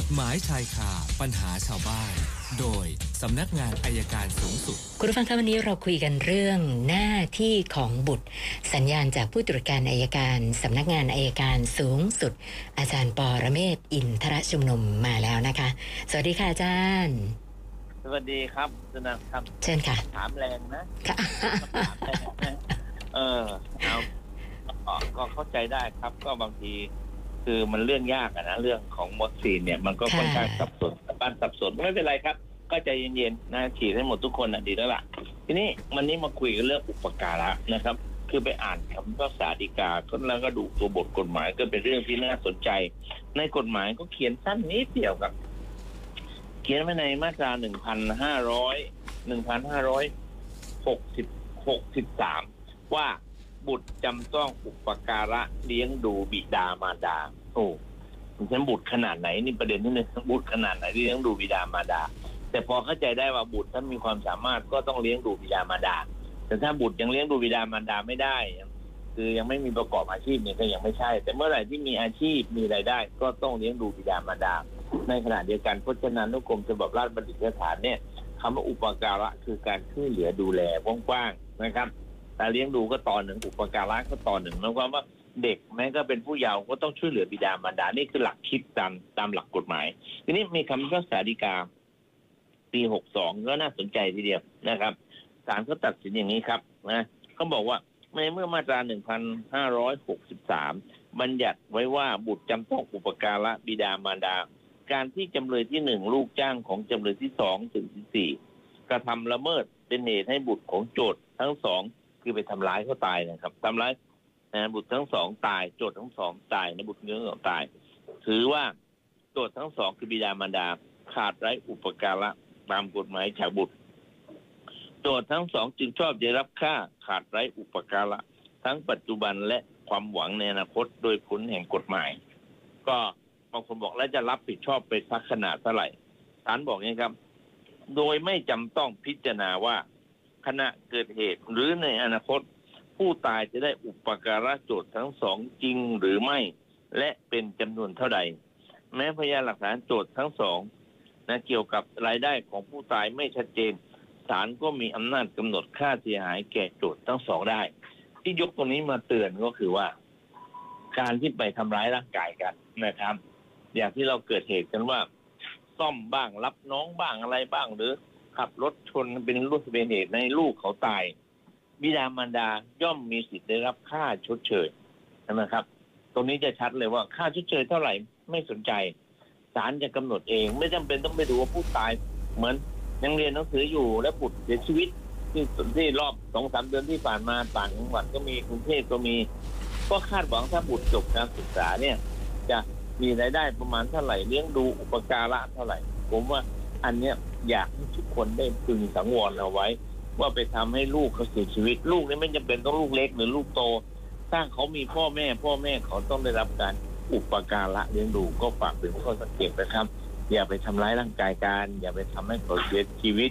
กฎหมายชายคาปัญหาชาวบ้าน โดยสำนักงานอัยการสูงสุด คุณผู้ฟังคะวันนี้เราคุยกันเรื่องหน้าที่ของบุตร สัญญาณจากผู้ตรวจการอัยการสำนักงานอัยการสูงสุด อาจารย์ปอระเมศวร์อินทรชุมนุมมาแล้วนะคะ สวัสดีค่ะอาจารย์สวัสดีครับสนะครับ เชิญค่ะ ถามแรงนะค่ะถามแรงนะเออเอาก็ก็เข้าใจได้ครับ ก็บางที คือมันเรื่องยากอะนะเรื่องของวัคซีนเนี่ยมันก็ค่อนข้างสับสนบ้านสับสนไม่เป็นไรครับ ก็ใจเย็นๆนะฉีดให้หมดทุกคนอะดีแล้วล่ะ ทีนี้วันนี้มาคุยกันเรื่องอุปการะนะครับ คือไปอ่านคำพิพากษาฎีกาก็แล้วก็ดูตัวบทกฎหมายก็เป็นเรื่องที่น่าสนใจ ในกฎหมายก็เขียนสั้นนิดเดียวกับ เขียนไว้ในมาตราหนึ่งพันห้าร้อยหนึ่งพันห้าร้อยหกสิบหกสิบสามว่า บุตรจำต้องอุปการะเลี้ยงดูบิดามารดา โอ้ฉันบุตรขนาดไหนนี่ประเด็นที่หนึ่งบุตรขนาดไหนที่เลี้ยงดูบิดามารดา แต่พอเข้าใจได้ว่าบุตรถ้ามีความสามารถก็ต้องเลี้ยงดูบิดามารดา แต่ถ้าบุตรยังเลี้ยงดูบิดามารดาไม่ได้ คือยังไม่มีประกอบอาชีพเนี่ยก็ยังไม่ใช่ แต่เมื่อไหร่ที่มีอาชีพมีรายได้ ก็ต้องเลี้ยงดูบิดามารดา ในขณะเดียวกันพจนานุกรมฉบับราชบัณฑิตยสถานเนี่ยคำว่าอุปการะคือการช่วยเหลือดูแลกว้างๆนะครับ แต่เลี้ยงดูก็ต่อหนึ่งอุปการะก็ต่อหนึ่งหมายความว่าเด็กแม้ก็เป็นผู้เยาว์ก็ต้องช่วยเหลือบิดามารดานี่คือหลักคิดตามตามหลักกฎหมาย ทีนี้มีคำพิพากษาฎีกา ปี62ก็น่าสนใจทีเดียวนะครับศาลก็ตัดสินอย่างนี้ครับนะเขาบอกว่าในเมื่อมาตรา1563บัญญัติไว้ว่าบุตรจำต้องอุปการะบิดามารดา การที่จำเลยที่หนึ่งลูกจ้างของจำเลยที่สองถึงที่สี่กระทำละเมิดเป็นเหตุให้บุตรของโจทย์ทั้งสอง คือไปทำร้ายเขาตายนะครับทำร้ายนะบุตรทั้งสองตาย โจทย์ทั้งสองตายนะบุตรทั้งสองตาย ถือว่าโจทย์ทั้งสองคือบิดามารดาขาดไร้อุปการะตามกฎหมายจาบุตร โจทย์ทั้งสองจึงชอบได้รับค่าขาดไร้อุปการะทั้งปัจจุบันและความหวังในอนาคตโดยผลแห่งกฎหมาย ก็บางคนบอกแล้วจะรับผิดชอบไปสักขนาดเท่าไหร่ศาลบอกงี้ครับ โดยไม่จำต้องพิจารณาว่า ขณะเกิดเหตุหรือในอนาคต ผู้ตายจะได้อุปการะโจทย์ทั้งสองจริงหรือไม่ และเป็นจำนวนเท่าใด แม้พยานหลักฐานโจทย์ทั้งสองนะเกี่ยวกับรายได้ของผู้ตายไม่ชัดเจนศาลก็มีอำนาจกำหนดค่าเสียหายแก่โจทย์ทั้งสองได้ ที่ยกตรงนี้มาเตือนก็คือว่า การที่ไปทำร้ายร่างกายกันนะครับ อย่างที่เราเกิดเหตุกันว่า ซ่อมบ้างรับน้องบ้างอะไรบ้างหรือ ขับรถชนเป็นรูปเป็นเหตุในลูกเขาตาย บิดามารดาย่อมมีสิทธิ์ได้รับค่าชดเชยนะครับ ตรงนี้จะชัดเลยว่าค่าชดเชยเท่าไหร่ไม่สนใจศาลจะกำหนดเองไม่จำเป็นต้องไปดูว่าผู้ตาย เหมือนยังเรียนหนังสืออยู่และบุตรเสียชีวิตที่ที่รอบสองสามเดือนที่ผ่านมาต่างจังหวัดก็มีกรุงเทพก็มี ก็คาดหวังถ้าบุตรจบการศึกษาเนี่ย จะมีรายได้ประมาณเท่าไหร่เลี้ยงดูอุปการะเท่าไหร่ ผมว่าอันเนี้ย อยากให้ทุกคนได้พึงสังวรเอาไว้ ว่าไปทำให้ลูกเขาเสียชีวิต ลูกนี่ไม่จำเป็นต้องลูกเล็กหรือลูกโต ถ้าเขามีพ่อแม่ พ่อแม่เขาต้องได้รับการอุปการะเลี้ยงดูก็ฝากเป็นข้อสังเกตนะครับ อย่าไปทำร้ายร่างกายกันอย่าไปทำให้เขาเสียชีวิต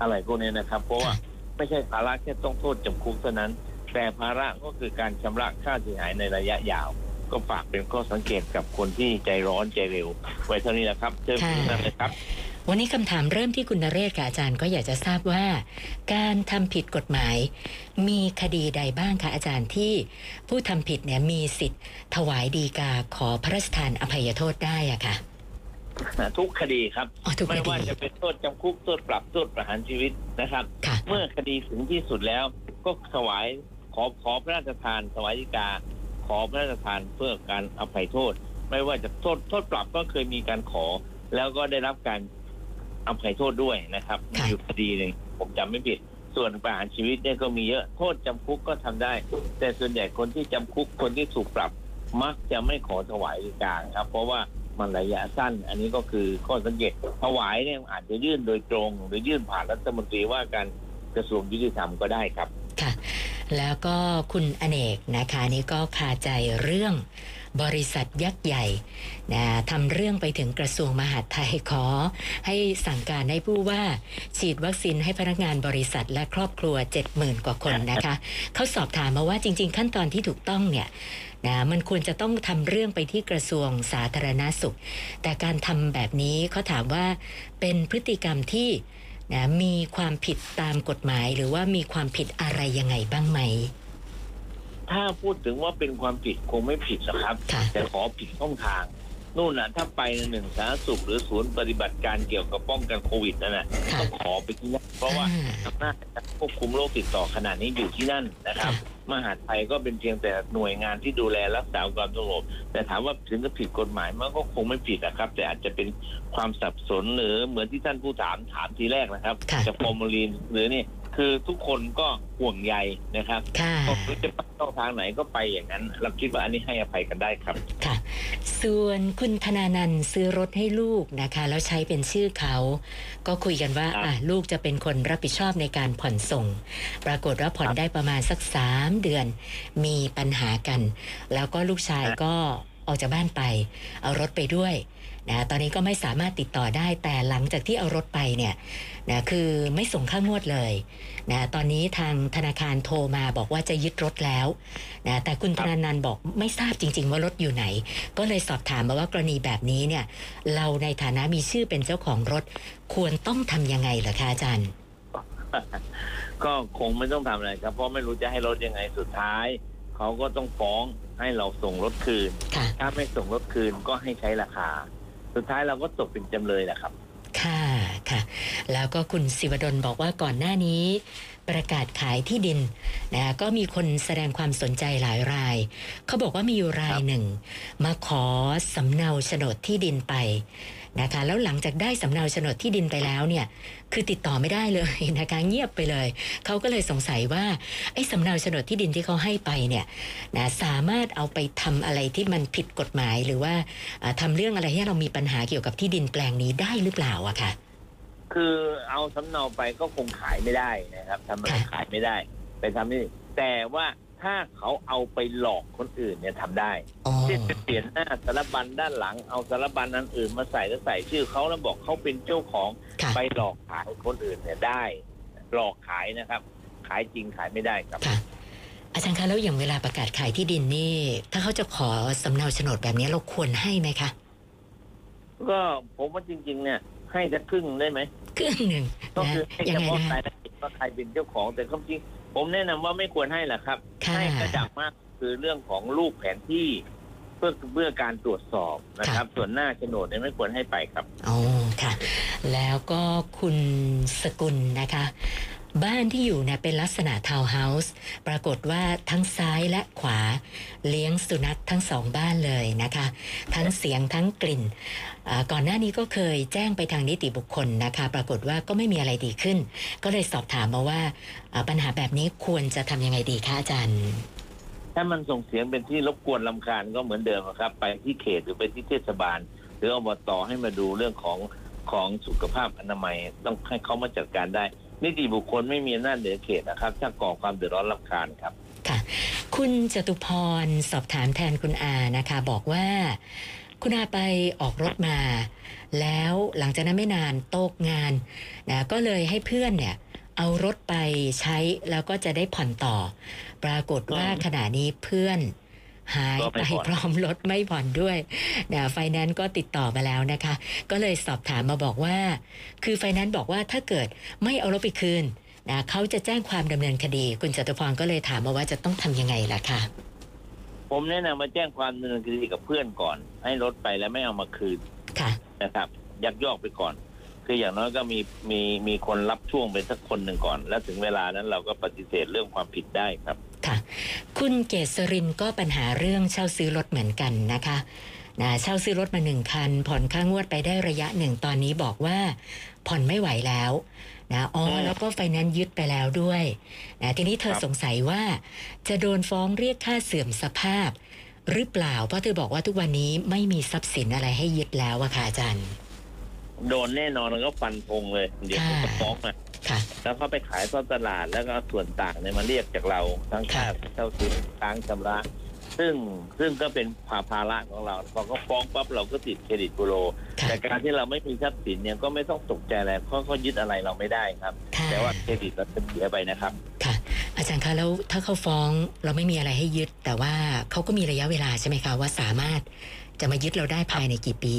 อะไรพวกนี้นะครับ เพราะว่าไม่ใช่ภาระแค่ต้องโทษจำคุกเท่านั้น แต่ภาระก็คือการชำระค่าเสียหายในระยะยาว ก็ฝากเป็นข้อสังเกตกับคนที่ใจร้อนใจเร็ว ไว้เท่านี้นะครับเชิญคุณนันเลยครับ วันนี้คำถามเริ่มที่คุณนเรศค่ะอาจารย์ก็อยากจะทราบว่า การทำผิดกฎหมาย มีคดีใดบ้างคะอาจารย์ที่ผู้ทำผิดเนี่ยมีสิทธิ์ ถวายดีกาขอพระราชทานอภัยโทษได้อะค่ะทุกคดีครับอ๋อทุกคไม่ดีว่าจะเป็นโทษจำคุกโทษปรับโทษประหารชีวิตนะครับค่ะเมื่อคดีถึงที่สุดแล้ว ก็ถวายขอขอพระราชทานถวายฎีกา ขอพระราชทานเพื่อการอภัยโทษ ไม่ว่าจะโทษโทษปรับก็เคยมีการขอ แล้วก็ได้รับการ อภัยโทษด้วยนะครับค่ะอยู่คดีหนึ่งผมจำไม่ผิด ส่วนประหารชีวิตเนี่ยก็มีเยอะโทษจำคุกก็ทำได้ แต่ส่วนใหญ่คนที่จำคุกคนที่ถูกปรับ มักจะไม่ขอถวายฎีกาครับ เพราะว่ามันระยะสั้น อันนี้ก็คือข้อสังเกตถวายเนี่ยอาจจะยื่นโดยตรง หรือยื่นผ่านรัฐมนตรีว่าการกระทรวงยุติธรรมก็ได้ครับ ค่ะ แล้วก็คุณอเนกนะคะนี่ก็คาใจเรื่อง บริษัทยักษ์ใหญ่นะทำเรื่องไปถึงกระทรวงมหาดไทยขอ ให้สั่งการให้ผู้ว่า ฉีดวัคซีนให้พนักงานบริษัทและครอบครัว 70,000 กว่าคนนะคะเขาสอบถามมาว่าจริง ๆ ขั้นตอนที่ถูกต้องเนี่ยนะมันควรจะต้องทำเรื่องไปที่กระทรวงสาธารณาสุข แต่การทำแบบนี้เขาถามว่าเป็นพฤติกรรมที่นะมีความผิดตามกฎหมาย หรือว่ามีความผิดอะไรยังไงบ้างไหม ถ้าพูดถึงว่าเป็นความผิดคงไม่ผิดหรอกครับค่ะแต่ขอผิดช่องทางนู่นน่ะถ้าไปในหนึ่งสาธารณสุขหรือศูนย์ปฏิบัติการเกี่ยวกับป้องกันโควิดนั่นน่ะค่ะต้องขอไปที่นั่นเพราะว่าอ่าอำนาจการควบคุมโรคติดต่อขนาดนี้อยู่ที่นั่นนะครับค่ะมหาดไทยก็เป็นเพียงแต่หน่วยงานที่ดูแลรักษาความสงบแต่ถามว่าถึงกับผิดกฎหมายมันก็คงไม่ผิดนะครับ แต่อาจจะเป็นความสับสนหรือเหมือนที่ท่านผู้ถามถามทีแรกนะครับค่ะจะฟอร์มาลีนหรือนี่ คือทุกคนก็ห่วงใยนะครับค่ะก็คือจะไปช่องทางไหนก็ไปอย่างนั้น เราคิดว่าอันนี้ให้อภัยกันได้ครับค่ะ ส่วนคุณธนานันท์ซื้อรถให้ลูกนะคะ แล้วใช้เป็นชื่อเขา ก็คุยกันว่าครับอะลูกจะเป็นคนรับผิดชอบในการผ่อนส่ง ปรากฏว่าผ่อนครับได้ประมาณสักสามเดือน มีปัญหากัน แล้วก็ลูกชายครับก็ออกจากบ้านไป เอารถไปด้วย นะตอนนี้ก็ไม่สามารถติดต่อได้แต่หลังจากที่เอารถไปเนี่ยนะคือไม่ส่งค่างวดเลยนะตอนนี้ทางธนาคารโทรมาบอกว่าจะยึดรถแล้วนะแต่คุณธนานันท์บอกไม่ทราบจริง ๆ ว่ารถอยู่ไหน ก็เลยสอบถามมาว่ากรณีแบบนี้เนี่ยเราในฐานะมีชื่อเป็นเจ้าของรถ ควรต้องทำยังไงเหรอคะอาจารย์ ก็คงไม่ต้องทำอะไรครับเพราะไม่รู้จะให้รถยังไงสุดท้ายเขาก็ต้องฟ้องให้เราส่งรถคืนค่ะถ้าไม่ส่งรถคืนก็ให้ใช้ราคา สุดท้ายเราก็ตกเป็นจำเลยแหละครับ ค่ะ ค่ะ แล้วก็คุณสิวดลบอกว่าก่อนหน้านี้ ประกาศขายที่ดินนะก็มีคนแสดงความสนใจหลายราย เขาบอกว่ามีอยู่รายหนึ่ง มาขอสำเนาโฉนดที่ดินไป นะคะแล้วหลังจากได้สำเนาโฉนดที่ดินไปแล้วเนี่ยคือติดต่อไม่ได้เลยนะคะเงียบไปเลยเขาก็เลยสงสัยว่าไอ้สำเนาโฉนดที่ดินที่เขาให้ไปเนี่ยนะสามารถเอาไปทำอะไรที่มันผิดกฎหมายหรือว่าอ่าทำเรื่องอะไรให้เรามีปัญหาเกี่ยวกับที่ดินแปลงนี้ได้หรือเปล่าอะค่ะคือเอาสำเนาไปก็คงขายไม่ได้นะครับทำอะไรค่ะขายไม่ได้ไปทำนี่แต่ว่า ถ้าเขาเอาไปหลอกคนอื่นเนี่ยทำได้อ๋อเช่นไปเปลี่ยนหน้าสารบัญด้านหลังเอาสารบัญอันอื่นมาใส่แล้วใส่ชื่อเขาแล้วบอกเขาเป็นเจ้าของค่ะ ไปหลอกขายคนอื่นเนี่ยได้ หลอกขายนะครับ ขายจริงขายไม่ได้ครับ ค่ะ อาจารย์คะแล้วอย่างเวลาประกาศขายที่ดินนี่ ถ้าเขาจะขอสำเนาโฉนดแบบนี้เราควรให้ไหมคะก็ผมว่าจริง ๆ เนี่ย ให้สักครึ่งได้ไหม ครึ่งหนึ่งก็นะคือให้ยัเฉงไงพาะนะรายละเอียดว่าใครเป็นเจ้าของแต่ความจริง ผมแนะนำว่าไม่ควรให้แหละครับค่ะให้กระดักมากคือเรื่องของรูปแผนที่เพื่อเพื่อการตรวจสอบนะครับ ส่วนหน้าโฉนดเนี่ยไม่ควรให้ไปครับอ๋อค่ะ แล้วก็คุณสกุลนะคะ บ้านที่อยู่เนี่ยเป็นลักษณะทาวน์เฮาส์ปรากฏว่าทั้งซ้ายและขวาเลี้ยงสุนัขทั้งสองบ้านเลยนะคะ ทั้งเสียงทั้งกลิ่น ก่อนหน้านี้ก็เคยแจ้งไปทางนิติบุคคลนะคะ ปรากฏว่าก็ไม่มีอะไรดีขึ้น ก็เลยสอบถามมาว่าปัญหาแบบนี้ควรจะทำยังไงดีคะอาจารย์ถ้ามันส่งเสียงเป็นที่รบกวนลำคาญก็เหมือนเดิมครับ ไปที่เขตหรือไปที่เทศบาล หรืออบตให้มาดูเรื่องของของสุขภาพอนามัยต้องให้เขามาจัดการได้ นิติบุคคลไม่มีอำนาจเหนือเขตนะครับ ถ้าก่อความเดือดร้อนลำคาญครับ ค่ะ คุณจตุพรสอบถามแทนคุณอานะคะ บอกว่าคุณอาไปออกรถมา แล้วหลังจากนั้นไม่นานตกงานนะก็เลยให้เพื่อนเนี่ยเอารถไปใช้แล้วก็จะได้ผ่อนต่อ ปรากฏว่าอืมขณะนี้เพื่อน หายก็ไปไม่ผ่อนพร้อมรถไม่ผ่อนด้วยนะไฟแนนซ์ก็ติดต่อมาแล้วนะคะ ก็เลยสอบถามมาบอกว่า คือไฟแนนซ์บอกว่าถ้าเกิดไม่เอารถไปคืนนะเขาจะแจ้งความดำเนินคดี คุณจตุพรก็เลยถามมาว่าจะต้องทำยังไงล่ะคะผมแนะนำมาแจ้งความดำเนินคดีกับเพื่อนก่อน ให้รถไปแล้วไม่เอามาคืนค่ะนะครับ ยักยอกไปก่อน คืออย่างน้อยก็มีมีมีคนรับช่วงเป็นสักคนหนึ่งก่อน แล้วถึงเวลานั้นเราก็ปฏิเสธเรื่องความผิดได้ครับ ค่ะคุณเกษรินก็ปัญหาเรื่องเช่าซื้อรถเหมือนกันนะคะนะเช่าซื้อรถมาหนึ่งคัน ผ่อนค่างวดไปได้ระยะหนึ่งตอนนี้บอกว่า ผ่อนไม่ไหวแล้วนะอ๋ออืมแล้วก็ไฟแนนซ์ยึดไปแล้วด้วยนะทีนี้เธอครับสงสัยว่า จะโดนฟ้องเรียกค่าเสื่อมสภาพ หรือเปล่าเพราะเธอบอกว่าทุกวันนี้ไม่มีทรัพย์สินอะไรให้ยึดแล้วอะค่ะอาจารย์ โดนแน่นอนแล้วก็ฟันธงเลย เดี๋ยวเขาจะฟ้องมา ค่ะ แล้วเขาไปขายทอดตลาดแล้วก็เอาส่วนต่างเนี่ยมาเรียกจากเราทั้งค่าครับเช่าซื้อค้างชำระซึ่งซึ่งก็เป็นภาภาระของเราพอเขาฟ้องปั๊บเราก็ติดเครดิตบูโรค่ะแต่การที่เราไม่มีทรัพย์สินเนี่ยก็ไม่ต้องตกใจอะไรเพราะเขายึดอะไรเราไม่ได้ครับค่ะแต่ว่าเครดิตเราจะเสียไปนะครับค่ะ อาจารย์คะแล้วถ้าเขาฟ้องเราไม่มีอะไรให้ยึด แต่ว่าเขาก็มีระยะเวลาใช่ไหมคะว่าสามารถจะมายึดเราได้ภายในกี่ปี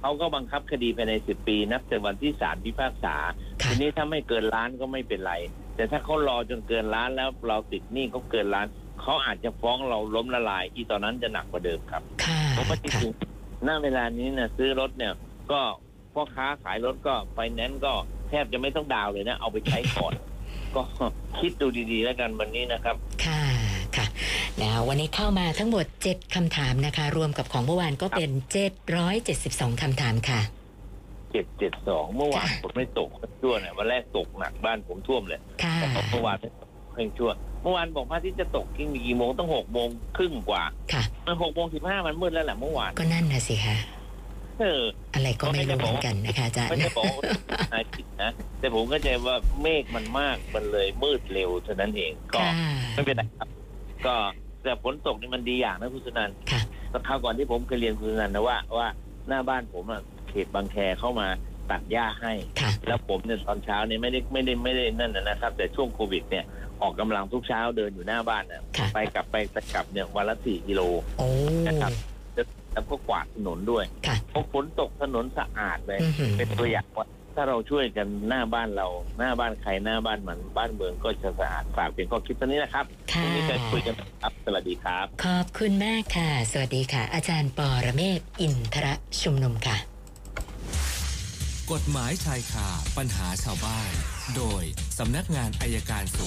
เขาก็บังคับคดีภายในสิบปี นับแต่วันที่ศาลพิพากษาค่ะทีนี้ถ้าไม่เกินล้านก็ไม่เป็นไร แต่ถ้าเขารอจนเกินล้านแล้วเราติดหนี้เขาเกินล้านเขาอาจจะฟ้องเราล้มละลาย อีตอนนั้นจะหนักกว่าเดิมครับค่ะเพราะว่าจค่ะริงๆหน้าเวลานี้เนี่ยซื้อรถเนี่ย ก็พ่อค้าขายรถก็ไฟแนนซ์ก็แทบจะไม่ต้องดาวน์เลยนะ เอาไปใช้ก่อน ก็คิดดูดีๆแล้วกันวันนี้นะครับค่ะค่ะ แล้ววันนี้เข้ามาทั้งหมด 7คำถามนะคะ รวมกับของเมื่อวานก็เป็น 772คำถามค่ะเจ็ดเจ็ดสองเมื่อวานค่ะฝนไม่ตกชั่วเนี่ยวันแรกตกหนักบ้านผมท่วมเลยค่ะแต่เมื่อวานไม่ตกเพียงชั่ว เมื่อวานบอกพระอาทิตย์จะตกกี่กี่โมงต้องหกโมงครึ่งกว่า ค่ะมันหกโมงสิบห้ามันมืดแล้วแหละเมื่อวานก็นั่นนะสิคะเอออะไรก็ไม่รู้เหมือนกันนะคะอาจารย์ไม่ได้บอกว่านายผิดนะแต่ผมก็ใจว่าเมฆมันมากมันเลยมืดเร็วเท่านั้นเองก็ค่ะไม่เป็นไรครับ ก็ แต่ฝนตกนี่มันดีอย่างนะคุณสุนันท์ค่ะแต่คราวก่อนที่ผมเคยเรียนคุณสุนันท์นะว่าว่าหน้าบ้านผมอะเขตบางแคเข้ามาตัดหญ้าให้ ค่ะ แล้วผมเนี่ยตอนเช้าเนี่ยไม่ได้ไม่ได้ไม่ได้นั่นนะนะครับ แต่ช่วงโควิดเนี่ยออกกำลังทุกเช้าเดินอยู่หน้าบ้านน่ะค่ะ ไปกลับไปกลับเนี่ยวันละสี่กิโล โอ้ นะครับ แล้วก็กวาดถนนด้วยค่ะ พอฝนตกถนนสะอาดเลย อื้อหือเป็นตัวอย่างว่า ถ้าเราช่วยกันหน้าบ้านเราหน้าบ้านใครหน้าบ้านมันบ้านเมืองก็จะสะอาดฝากเป็นข้อคิดตัวนี้นะครับค่ะวันนี้จะคุยกันครับสวัสดีครับ ขอบคุณมากค่ะ สวัสดีค่ะ อาจารย์ปอระเมศวร์อินทรชุมนุมค่ะ กฎหมายชายคาปัญหาชาวบ้าน โดยสำนักงานอายการสูง